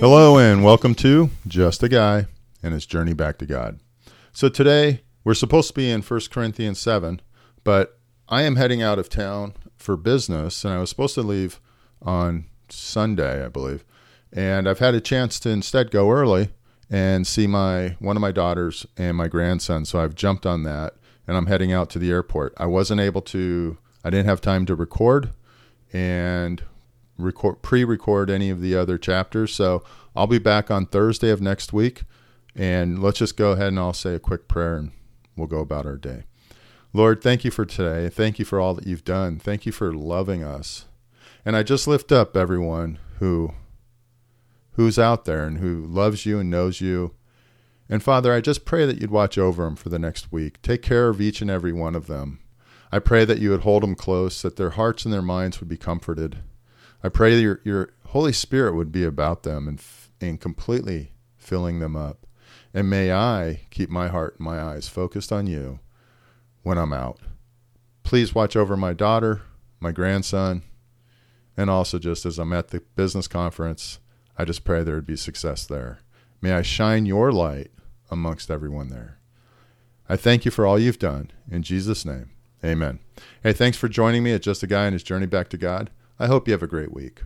Hello, and welcome to Just a Guy and His Journey Back to God. So, today we're supposed to be in 1 Corinthians 7, but I am heading out of town for business, and I was supposed to leave on Sunday, I believe. And I've had a chance to instead go early and see my one of my daughters and my grandson. So I've jumped on that and I'm heading out to the airport. I wasn't able to I didn't have time to record and record pre-record any of the other chapters. So I'll be back on Thursday of next week and let's just go ahead and I'll say a quick prayer and we'll go about our day. Lord, thank you for today. Thank you for all that you've done. Thank you for loving us. And I just lift up everyone who who's out there and who loves you and knows you. And Father, I just pray that you'd watch over them for the next week. Take care of each and every one of them. I pray that you would hold them close, that their hearts and their minds would be comforted. I pray that your, your Holy Spirit would be about them and, and completely filling them up. And may I keep my heart and my eyes focused on you when I'm out. Please watch over my daughter, my grandson, and also just as I'm at the business conference, I just pray there would be success there. May I shine your light amongst everyone there. I thank you for all you've done. In Jesus' name, amen. Hey, thanks for joining me at Just a Guy and His Journey Back to God. I hope you have a great week.